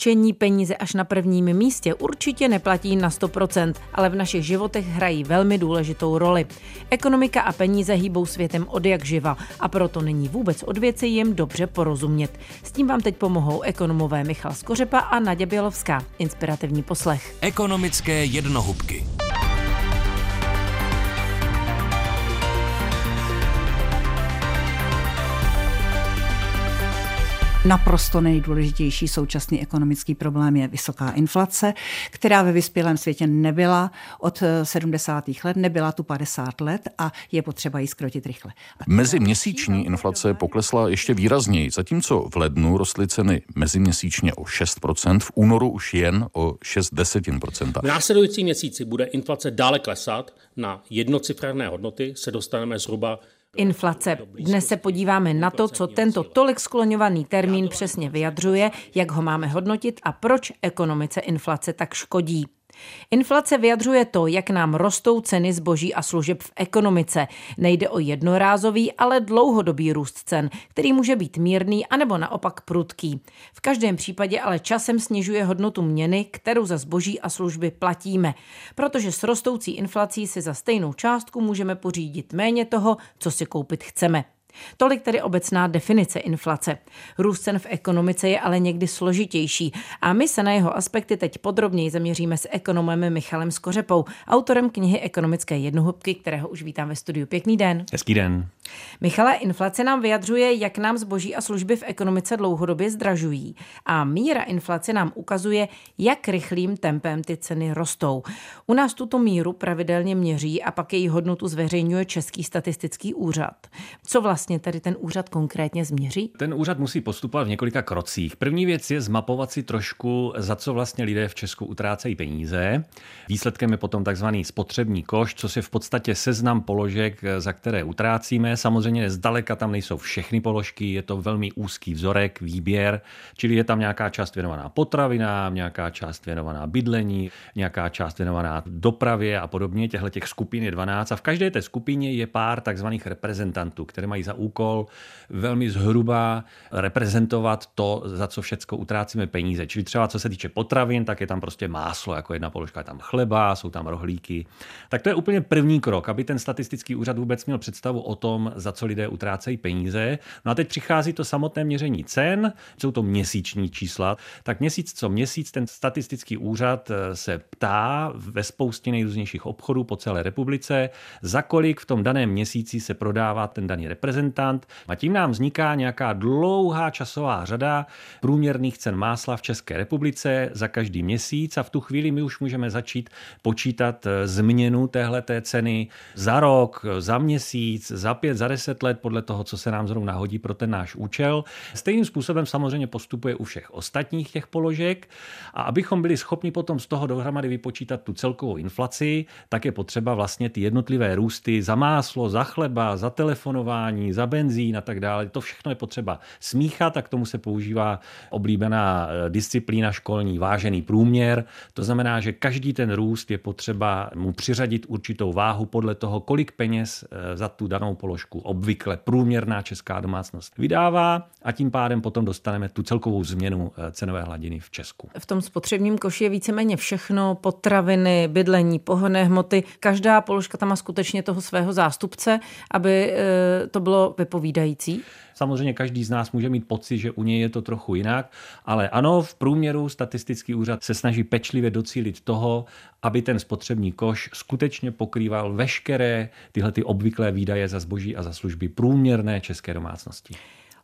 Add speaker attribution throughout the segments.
Speaker 1: rčení peníze až na prvním místě určitě neplatí na 100%, ale v našich životech hrají velmi důležitou roli. Ekonomika a peníze hýbou světem od jak živa a proto není vůbec od věci jim dobře porozumět. S tím vám teď pomohou ekonomové Michal Skořepa a Nadě Bělovská. Inspirativní poslech.
Speaker 2: Ekonomické jednohubky.
Speaker 3: Naprosto nejdůležitější současný ekonomický problém je vysoká inflace, která ve vyspělém světě nebyla od 70. let, nebyla tu 50 let a je potřeba ji skrotit rychle.
Speaker 4: Meziměsíční inflace poklesla ještě výrazněji, zatímco v lednu rostly ceny meziměsíčně o 6%, v únoru už jen o 6 desetin procenta.
Speaker 5: V následující měsíci bude inflace dále klesat, na jednocifrné hodnoty se dostaneme zhruba
Speaker 1: Inflace. Dnes se podíváme na to, co tento tolik skloňovaný termín přesně vyjadřuje, jak ho máme hodnotit a proč ekonomice inflace tak škodí. Inflace vyjadřuje to, jak nám rostou ceny zboží a služeb v ekonomice. Nejde o jednorázový, ale dlouhodobý růst cen, který může být mírný anebo naopak prudký. V každém případě ale časem snižuje hodnotu měny, kterou za zboží a služby platíme, protože s rostoucí inflací si za stejnou částku můžeme pořídit méně toho, co si koupit chceme. Tolik tedy obecná definice inflace. Růst cen v ekonomice je ale někdy složitější a my se na jeho aspekty teď podrobněji zaměříme s ekonomem Michalem Skořepou, autorem knihy Ekonomické jednohubky, kterého už vítám ve studiu. Pěkný den.
Speaker 6: Hezký den.
Speaker 1: Michale, inflace nám vyjadřuje, jak nám zboží a služby v ekonomice dlouhodobě zdražují. A míra inflace nám ukazuje, jak rychlým tempem ty ceny rostou. U nás tuto míru pravidelně měří a pak její hodnotu zveřejňuje Český statistický úřad. Co vlastně vlastně tady ten úřad konkrétně změří?
Speaker 6: Ten úřad musí postupovat v několika krocích. První věc je zmapovat si trošku, za co vlastně lidé v Česku utrácejí peníze. Výsledkem je potom takzvaný spotřební koš, co je v podstatě seznam položek, za které utrácíme. Samozřejmě zdaleka tam nejsou všechny položky, je to velmi úzký vzorek, výběr, čili je tam nějaká část věnovaná potravinám, nějaká část věnovaná bydlení, nějaká část věnovaná dopravě a podobně. Těchto těch skupin je 12 a v každé té skupině je pár takzvaných reprezentantů, které mají za úkol velmi zhruba reprezentovat to, za co všechno utrácíme peníze. Čili třeba co se týče potravin, tak je tam prostě máslo jako jedna položka, je tam chleba, jsou tam rohlíky. Tak to je úplně první krok, aby ten statistický úřad vůbec měl představu o tom, za co lidé utrácejí peníze. No a teď přichází to samotné měření cen, jsou to měsíční čísla. Tak měsíc co měsíc ten statistický úřad eh, se ptá ve spoustě nejrůznějších obchodů po celé republice, za kolik v tom daném měsíci se prodává ten daný reprezentant reprezentant a tím nám vzniká nějaká dlouhá časová řada průměrných cen másla v České republice za každý měsíc a v tu chvíli my už můžeme začít počítat eh, změnu téhleté ceny za rok, za měsíc, za pět, za deset let podle toho, co se nám zrovna hodí pro ten náš účel. Stejným způsobem samozřejmě postupuje u všech ostatních těch položek a abychom byli schopni potom z toho dohromady vypočítat tu celkovou inflaci, tak je potřeba vlastně ty jednotlivé růsty za máslo, za chleba, za telefonování, za benzín a tak dále. To všechno je potřeba smíchat a k tomu se používá oblíbená eh, disciplína školní vážený průměr. To znamená, že každý ten růst je potřeba mu přiřadit určitou váhu podle toho, kolik peněz eh, za tu danou položku obvykle průměrná česká domácnost vydává a tím pádem potom dostaneme tu celkovou změnu eh, cenové hladiny v Česku.
Speaker 1: V tom spotřebním koši je víceméně všechno, potraviny, bydlení, pohonné hmoty. Každá položka tam má skutečně toho svého zástupce, aby to bylo vypovídající?
Speaker 6: Samozřejmě každý z nás může mít pocit, že u něj je to trochu jinak, ale ano, v průměru statistický úřad se snaží pečlivě docílit toho, aby ten spotřební koš skutečně pokrýval veškeré tyhle ty obvyklé výdaje za zboží a za služby průměrné české domácnosti.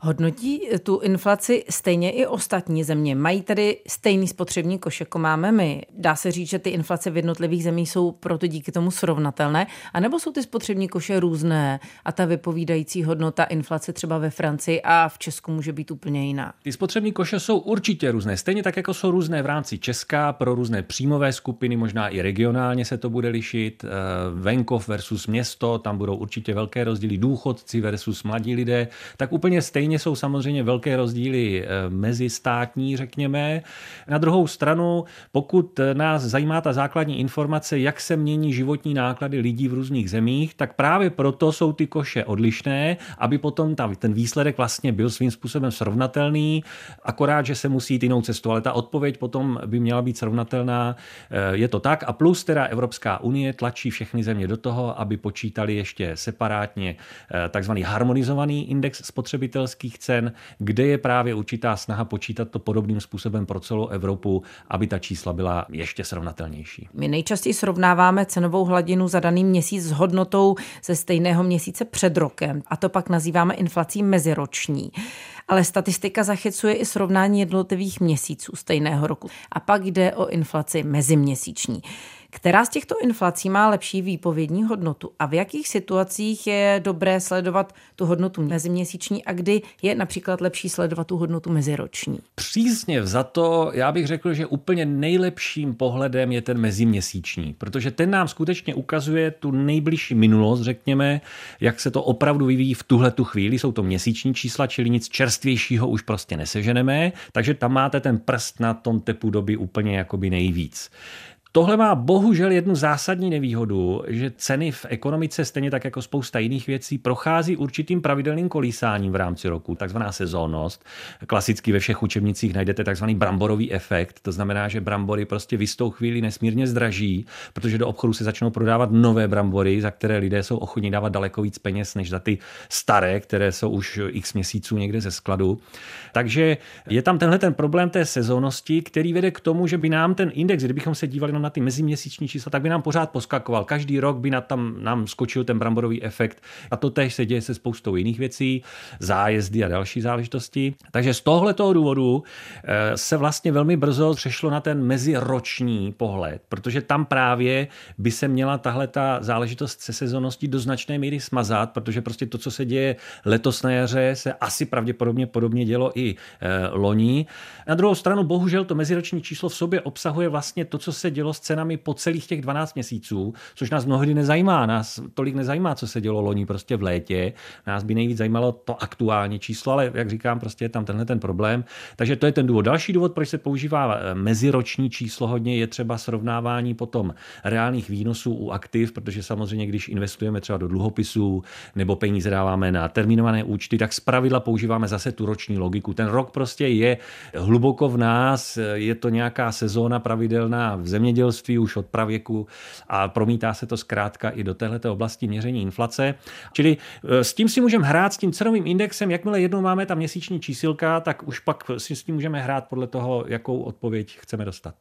Speaker 1: Hodnotí tu inflaci stejně i ostatní země? Mají tedy stejný spotřební koš, jako máme my? Dá se říct, že ty inflace v jednotlivých zemích jsou proto díky tomu srovnatelné? A nebo jsou ty spotřební koše různé a ta vypovídající hodnota inflace třeba ve Francii a v Česku může být úplně jiná?
Speaker 6: Ty spotřební koše jsou určitě různé. Stejně tak, jako jsou různé v rámci Česka pro různé příjmové skupiny, možná i regionálně se to bude lišit. Eh, venkov versus město, tam budou určitě velké rozdíly. Důchodci versus mladí lidé, tak úplně stejně stejně jsou samozřejmě velké rozdíly eh, mezi státní, řekněme. Na druhou stranu, pokud nás zajímá ta základní informace, jak se mění životní náklady lidí v různých zemích, tak právě proto jsou ty koše odlišné, aby potom ta, ten výsledek vlastně byl svým způsobem srovnatelný, akorát, že se musí jít jinou cestou, ale ta odpověď potom by měla být srovnatelná. Eh, je to tak a plus teda Evropská unie tlačí všechny země do toho, aby počítali ještě separátně eh, takzvaný harmonizovaný index spotřebitelských cen, kde je právě určitá snaha počítat to podobným způsobem pro celou Evropu, aby ta čísla byla ještě srovnatelnější.
Speaker 1: My nejčastěji srovnáváme cenovou hladinu za daný měsíc s hodnotou ze stejného měsíce před rokem a to pak nazýváme inflací meziroční ale statistika zachycuje i srovnání jednotlivých měsíců stejného roku. A pak jde o inflaci meziměsíční. Která z těchto inflací má lepší výpovědní hodnotu a v jakých situacích je dobré sledovat tu hodnotu meziměsíční a kdy je například lepší sledovat tu hodnotu meziroční?
Speaker 6: Přísně za to, já bych řekl, že úplně nejlepším pohledem je ten meziměsíční, protože ten nám skutečně ukazuje tu nejbližší minulost, řekněme, jak se to opravdu vyvíjí v tuhle tu chvíli. Jsou to měsíční čísla, čili nic čerstvějšího už prostě neseženeme, takže tam máte ten prst na tom tepu doby úplně jakoby nejvíc. Tohle má bohužel jednu zásadní nevýhodu, že ceny v ekonomice, stejně tak jako spousta jiných věcí, prochází určitým pravidelným kolísáním v rámci roku, takzvaná sezónnost. Klasicky ve všech učebnicích najdete takzvaný bramborový efekt, to znamená, že brambory prostě v jistou chvíli nesmírně zdraží, protože do obchodu se začnou prodávat nové brambory, za které lidé jsou ochotní dávat daleko víc peněz než za ty staré, které jsou už x měsíců někde ze skladu. Takže je tam tenhle ten problém té sezónnosti, který vede k tomu, že by nám ten index, kdybychom se dívali na ty meziměsíční čísla, tak by nám pořád poskakoval. Každý rok by na tam nám skočil ten bramborový efekt. A to tež se děje se spoustou jiných věcí, zájezdy a další záležitosti. Takže z tohoto důvodu eh, se vlastně velmi brzo přešlo na ten meziroční pohled, protože tam právě by se měla tahle ta záležitost se sezoností do značné míry smazat, protože prostě to, co se děje letos na jaře, se asi pravděpodobně podobně dělo i eh, loni. Na druhou stranu, bohužel, to meziroční číslo v sobě obsahuje vlastně to, co se dělo s cenami po celých těch 12 měsíců, což nás mnohdy nezajímá. Nás tolik nezajímá, co se dělo loni prostě v létě. Nás by nejvíc zajímalo to aktuální číslo, ale jak říkám, prostě je tam tenhle ten problém. Takže to je ten důvod. Další důvod, proč se používá eh, meziroční číslo hodně, je třeba srovnávání potom reálných výnosů u aktiv, protože samozřejmě, když investujeme třeba do dluhopisů nebo peníze dáváme na termínované účty, tak zpravidla používáme zase tu roční logiku. Ten rok prostě je hluboko v nás, je to nějaká sezóna pravidelná v zemědělství, zemědělství už od pravěku a promítá se to zkrátka i do této oblasti měření inflace. Čili e, s tím si můžeme hrát, s tím cenovým indexem, jakmile jednou máme ta měsíční čísilka, tak už pak si s tím můžeme hrát podle toho, jakou odpověď chceme dostat.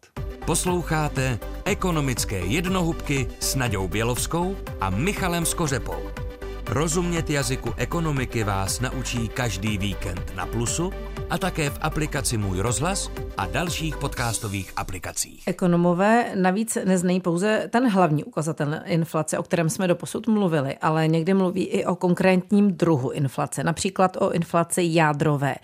Speaker 2: Posloucháte ekonomické jednohubky s Naďou Bělovskou a Michalem Skořepou. Rozumět jazyku ekonomiky vás naučí každý víkend na Plusu a také v aplikaci Můj rozhlas a dalších podcastových aplikacích.
Speaker 1: Ekonomové navíc neznají pouze ten hlavní ukazatel inflace, o kterém jsme doposud mluvili, ale někdy mluví i o konkrétním druhu inflace, například o inflaci jádrové.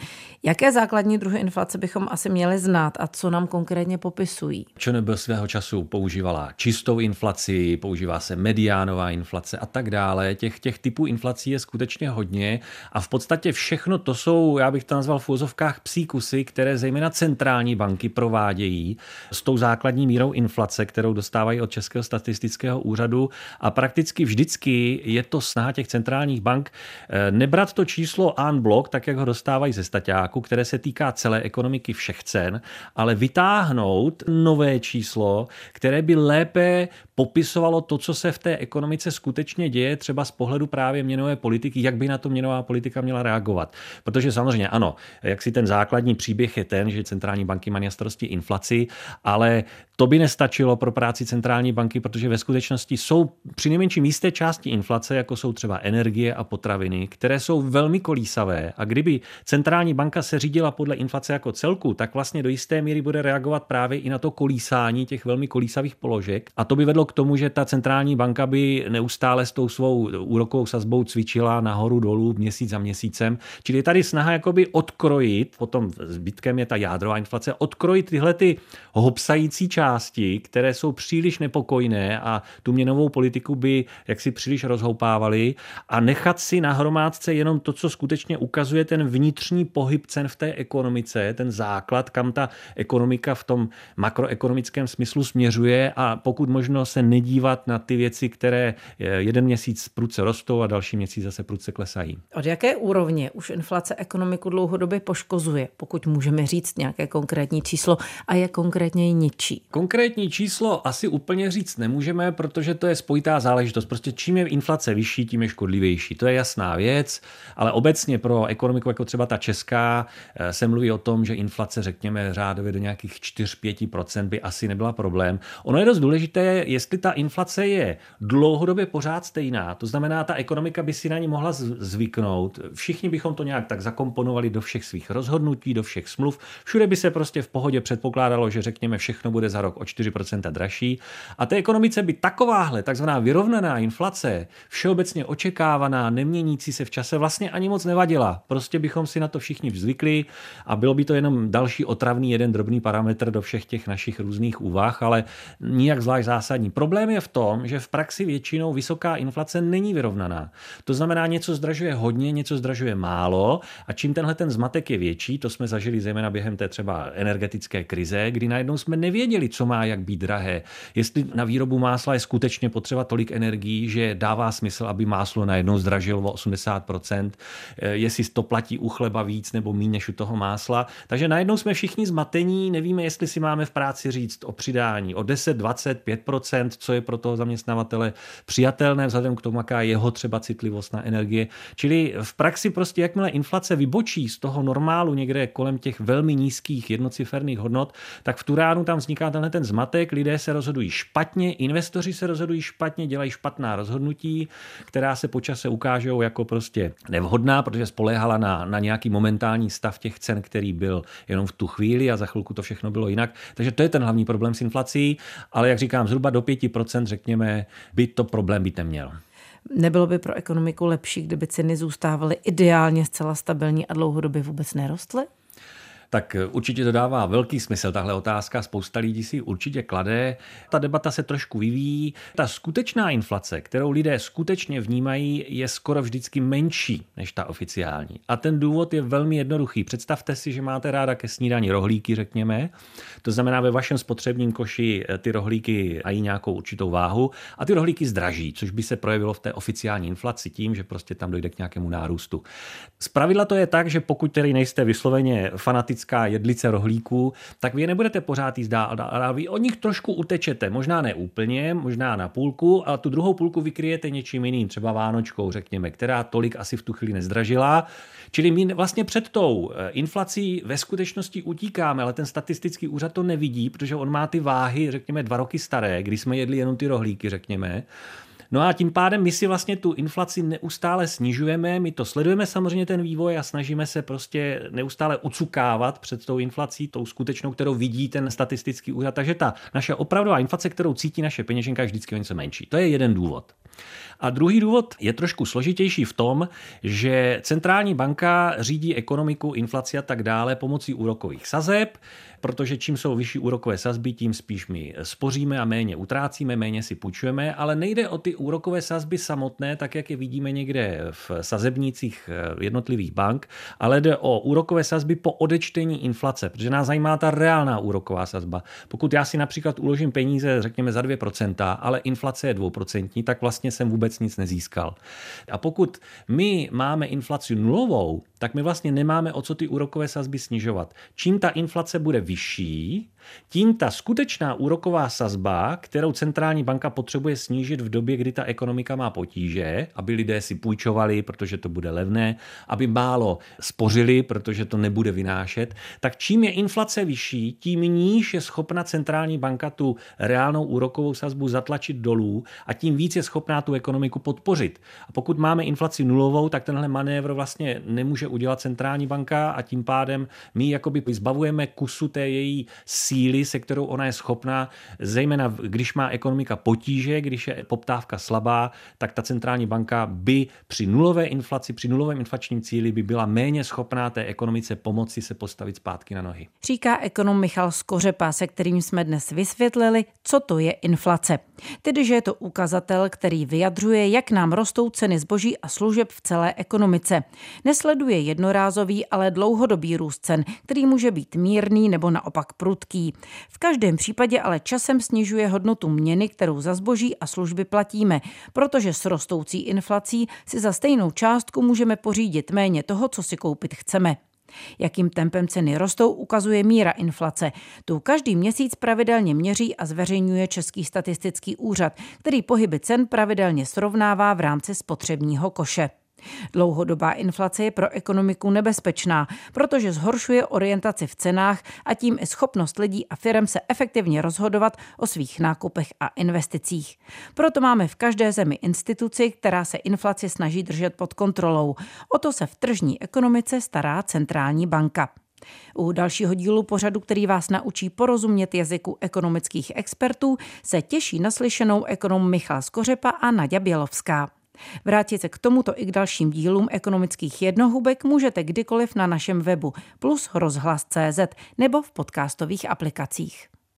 Speaker 1: Jaké základní druhy inflace bychom asi měli znát a co nám konkrétně popisují?
Speaker 6: ČNB svého času používala čistou inflaci, používá se mediánová inflace a tak dále. Těch, těch typů inflací je skutečně hodně a v podstatě všechno to jsou, já bych to nazval v úzovkách psí kusy, které zejména centrální banky provádějí s tou základní mírou inflace, kterou dostávají od Českého statistického úřadu. A prakticky vždycky je to snaha těch centrálních bank eh, nebrat to číslo en blok, tak jak ho dostávají ze staťáku, které se týká celé ekonomiky všech cen, ale vytáhnout nové číslo, které by lépe popisovalo to, co se v té ekonomice skutečně děje, třeba z pohledu právě měnové politiky, jak by na to měnová politika měla reagovat. Protože samozřejmě ano, jak si ten základní příběh je ten, že centrální banky mají starosti inflaci, ale to by nestačilo pro práci centrální banky, protože ve skutečnosti jsou při nejmenším jisté části inflace, jako jsou třeba energie a potraviny, které jsou velmi kolísavé. A kdyby centrální banka se řídila podle inflace jako celku, tak vlastně do jisté míry bude reagovat právě i na to kolísání těch velmi kolísavých položek. A to by vedlo k tomu, že ta centrální banka by neustále s tou svou úrokovou sazbou cvičila nahoru dolů měsíc za měsícem. Čili je tady snaha jakoby odkrojit, potom zbytkem je ta jádrová inflace, odkrojit tyhle ty hopsající části části, které jsou příliš nepokojné a tu měnovou politiku by jaksi příliš rozhoupávaly a nechat si na hromádce jenom to, co skutečně ukazuje ten vnitřní pohyb cen v té ekonomice, ten základ, kam ta ekonomika v tom makroekonomickém smyslu směřuje a pokud možno se nedívat na ty věci, které jeden měsíc prudce rostou a další měsíc zase prudce klesají.
Speaker 1: Od jaké úrovně už inflace ekonomiku dlouhodobě poškozuje, pokud můžeme říct nějaké konkrétní číslo a je konkrétně ničí?
Speaker 6: Konkrétní číslo asi úplně říct nemůžeme, protože to je spojitá záležitost. Prostě čím je inflace vyšší, tím je škodlivější. To je jasná věc, ale obecně pro ekonomiku jako třeba ta česká eh, se mluví o tom, že inflace, řekněme, řádově do nějakých 4-5% by asi nebyla problém. Ono je dost důležité, jestli ta inflace je dlouhodobě pořád stejná, to znamená, ta ekonomika by si na ní mohla zvyknout. Všichni bychom to nějak tak zakomponovali do všech svých rozhodnutí, do všech smluv. Všude by se prostě v pohodě předpokládalo, že řekněme všechno bude za rok o 4% dražší. A té ekonomice by takováhle takzvaná vyrovnaná inflace, všeobecně očekávaná, neměnící se v čase, vlastně ani moc nevadila. Prostě bychom si na to všichni zvykli a bylo by to jenom další otravný jeden drobný parametr do všech těch našich různých úvah, ale nijak zvlášť zásadní. Problém je v tom, že v praxi většinou vysoká inflace není vyrovnaná. To znamená, něco zdražuje hodně, něco zdražuje málo a čím tenhle ten zmatek je větší, to jsme zažili zejména během té třeba energetické krize, kdy najednou jsme nevěděli, co má jak být drahé. Jestli na výrobu másla je skutečně potřeba tolik energií, že dává smysl, aby máslo najednou zdražilo o 80%, eh, jestli to platí u chleba víc nebo méně než u toho másla. Takže najednou jsme všichni zmatení, nevíme, jestli si máme v práci říct o přidání o 10, 20, 5%, co je pro toho zaměstnavatele přijatelné vzhledem k tomu, jaká je jeho třeba citlivost na energie. Čili v praxi prostě, jakmile inflace vybočí z toho normálu někde kolem těch velmi nízkých jednociferných hodnot, tak v Turánu tam vzniká tenhle ten zmatek, lidé se rozhodují špatně, investoři se rozhodují špatně, dělají špatná rozhodnutí, která se počase ukážou jako prostě nevhodná, protože spoléhala na, na nějaký momentální stav těch cen, který byl jenom v tu chvíli a za chvilku to všechno bylo jinak. Takže to je ten hlavní problém s inflací, ale jak říkám, zhruba do 5% řekněme, by to problém být neměl.
Speaker 1: Nebylo by pro ekonomiku lepší, kdyby ceny zůstávaly ideálně zcela stabilní a dlouhodobě vůbec nerostly?
Speaker 6: Tak určitě to dává velký smysl, tahle otázka. Spousta lidí si určitě klade. Ta debata se trošku vyvíjí. Ta skutečná inflace, kterou lidé skutečně vnímají, je skoro vždycky menší než ta oficiální. A ten důvod je velmi jednoduchý. Představte si, že máte ráda ke snídani rohlíky, řekněme. To znamená, ve vašem spotřebním koši eh, ty rohlíky mají nějakou určitou váhu a ty rohlíky zdraží, což by se projevilo v té oficiální inflaci tím, že prostě tam dojde k nějakému nárůstu. Zpravidla to je tak, že pokud tedy nejste vysloveně fanatici klasická jedlice rohlíků, tak vy je nebudete pořád jíst dál, dál. Vy od nich trošku utečete, možná ne úplně, možná na půlku, ale tu druhou půlku vykryjete něčím jiným, třeba Vánočkou, řekněme, která tolik asi v tu chvíli nezdražila. Čili my vlastně před tou eh, inflací ve skutečnosti utíkáme, ale ten statistický úřad to nevidí, protože on má ty váhy, řekněme, dva roky staré, kdy jsme jedli jenom ty rohlíky, řekněme. No a tím pádem my si vlastně tu inflaci neustále snižujeme, my to sledujeme samozřejmě ten vývoj a snažíme se prostě neustále ucukávat před tou inflací, tou skutečnou, kterou vidí ten statistický úřad. Takže ta naše opravdová inflace, kterou cítí naše peněženka, je vždycky o něco menší. To je jeden důvod. A druhý důvod je trošku složitější v tom, že centrální banka řídí ekonomiku, inflaci a tak dále pomocí úrokových sazeb, protože čím jsou vyšší úrokové sazby, tím spíš my spoříme a méně utrácíme, méně si půjčujeme, ale nejde o ty úrokové sazby samotné, tak jak je vidíme někde v sazebnících eh, jednotlivých bank, ale jde o úrokové sazby po odečtení inflace, protože nás zajímá ta reálná úroková sazba. Pokud já si například uložím peníze, řekněme za 2%, ale inflace je 2%, tak vlastně jsem vůbec nic nezískal. A pokud my máme inflaci nulovou, tak my vlastně nemáme o co ty úrokové sazby snižovat. Čím ta inflace bude vyšší, tím ta skutečná úroková sazba, kterou centrální banka potřebuje snížit v době, kdy ta ekonomika má potíže, aby lidé si půjčovali, protože to bude levné, aby málo spořili, protože to nebude vynášet, tak čím je inflace vyšší, tím níž je schopna centrální banka tu reálnou úrokovou sazbu zatlačit dolů a tím víc je schopná tu ekonomiku podpořit. A pokud máme inflaci nulovou, tak tenhle manévr vlastně nemůže udělat centrální banka a tím pádem my jakoby zbavujeme kusu té její síly, se kterou ona je schopná, zejména když má ekonomika potíže, když je poptávka slabá, tak ta centrální banka by při nulové inflaci, při nulovém inflačním cíli by byla méně schopná té ekonomice pomoci se postavit zpátky na nohy.
Speaker 1: Říká ekonom Michal Skořepa, se kterým jsme dnes vysvětlili, co to je inflace. Tedy, že je to ukazatel, který vyjadřuje, jak nám rostou ceny zboží a služeb v celé ekonomice. Nesleduje jednorázový, ale dlouhodobý růst cen, který může být mírný nebo naopak prudký. V každém případě ale časem snižuje hodnotu měny, kterou za zboží a služby platíme, protože s rostoucí inflací si za stejnou částku můžeme pořídit méně toho, co si koupit chceme. Jakým tempem ceny rostou, ukazuje míra inflace. Tu každý měsíc pravidelně měří a zveřejňuje Český statistický úřad, který pohyby cen pravidelně srovnává v rámci spotřebního koše. Dlouhodobá inflace je pro ekonomiku nebezpečná, protože zhoršuje orientaci v cenách a tím i schopnost lidí a firm se efektivně rozhodovat o svých nákupech a investicích. Proto máme v každé zemi instituci, která se inflaci snaží držet pod kontrolou. O to se v tržní ekonomice stará centrální banka. U dalšího dílu pořadu, který vás naučí porozumět jazyku ekonomických expertů, se těší naslyšenou ekonom Michal Skořepa a Nadia Bělovská. Vrátit se k tomuto i k dalším dílům ekonomických jednohubek můžete kdykoliv na našem webu plus rozhlas.cz nebo v podcastových aplikacích.